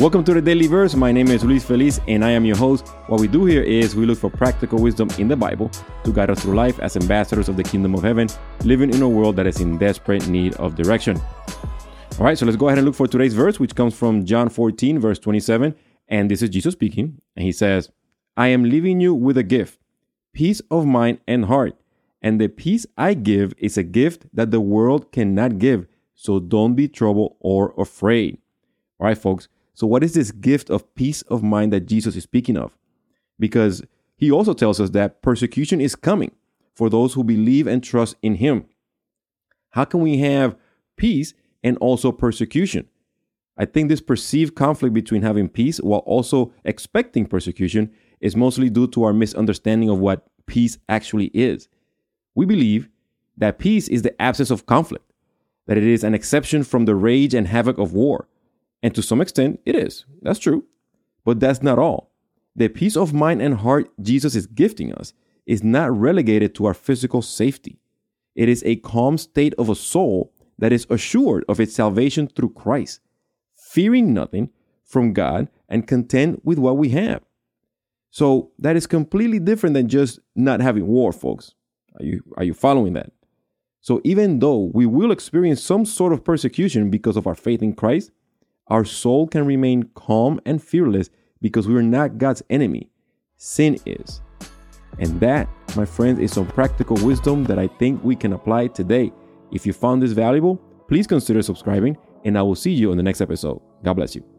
Welcome to the Daily Verse. My name is Luis Feliz and I am your host. What we do here is we look for practical wisdom in the Bible to guide us through life as ambassadors of the kingdom of heaven, living in a world that is in desperate need of direction. All right, so let's go ahead and look for today's verse, which comes from John 14, verse 27. And this is Jesus speaking. And he says, I am leaving you with a gift, peace of mind and heart. And the peace I give is a gift that the world cannot give. So don't be troubled or afraid. All right, folks. So, what is this gift of peace of mind that Jesus is speaking of? Because he also tells us that persecution is coming for those who believe and trust in him. How can we have peace and also persecution? I think this perceived conflict between having peace while also expecting persecution is mostly due to our misunderstanding of what peace actually is. We believe that peace is the absence of conflict, that it is an exception from the rage and havoc of war and to some extent, it is. That's true. But that's not all. The peace of mind and heart Jesus is gifting us is not relegated to our physical safety. It is a calm state of a soul that is assured of its salvation through Christ, fearing nothing from God and content with what we have. So that is completely different than just not having war, folks. Are you, are you following that? So even though we will experience some sort of persecution because of our faith in Christ, our soul can remain calm and fearless because we are not God's enemy. Sin is. And that, my friends, is some practical wisdom that I think we can apply today. If you found this valuable, please consider subscribing, and I will see you on the next episode. God bless you.